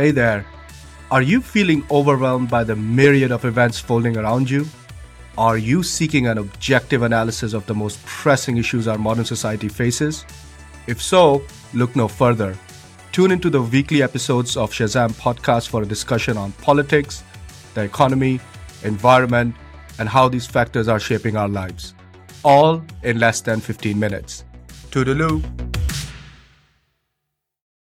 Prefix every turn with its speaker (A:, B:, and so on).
A: Hey there. Are you feeling overwhelmed by the myriad of events folding around you? Are you seeking an objective analysis of the most pressing issues our modern society faces? If so, look no further. Tune into the weekly episodes of ShazM podcast for a discussion on politics, the economy, environment, and how these factors are shaping our lives. All in less than 15 minutes. Toodaloo!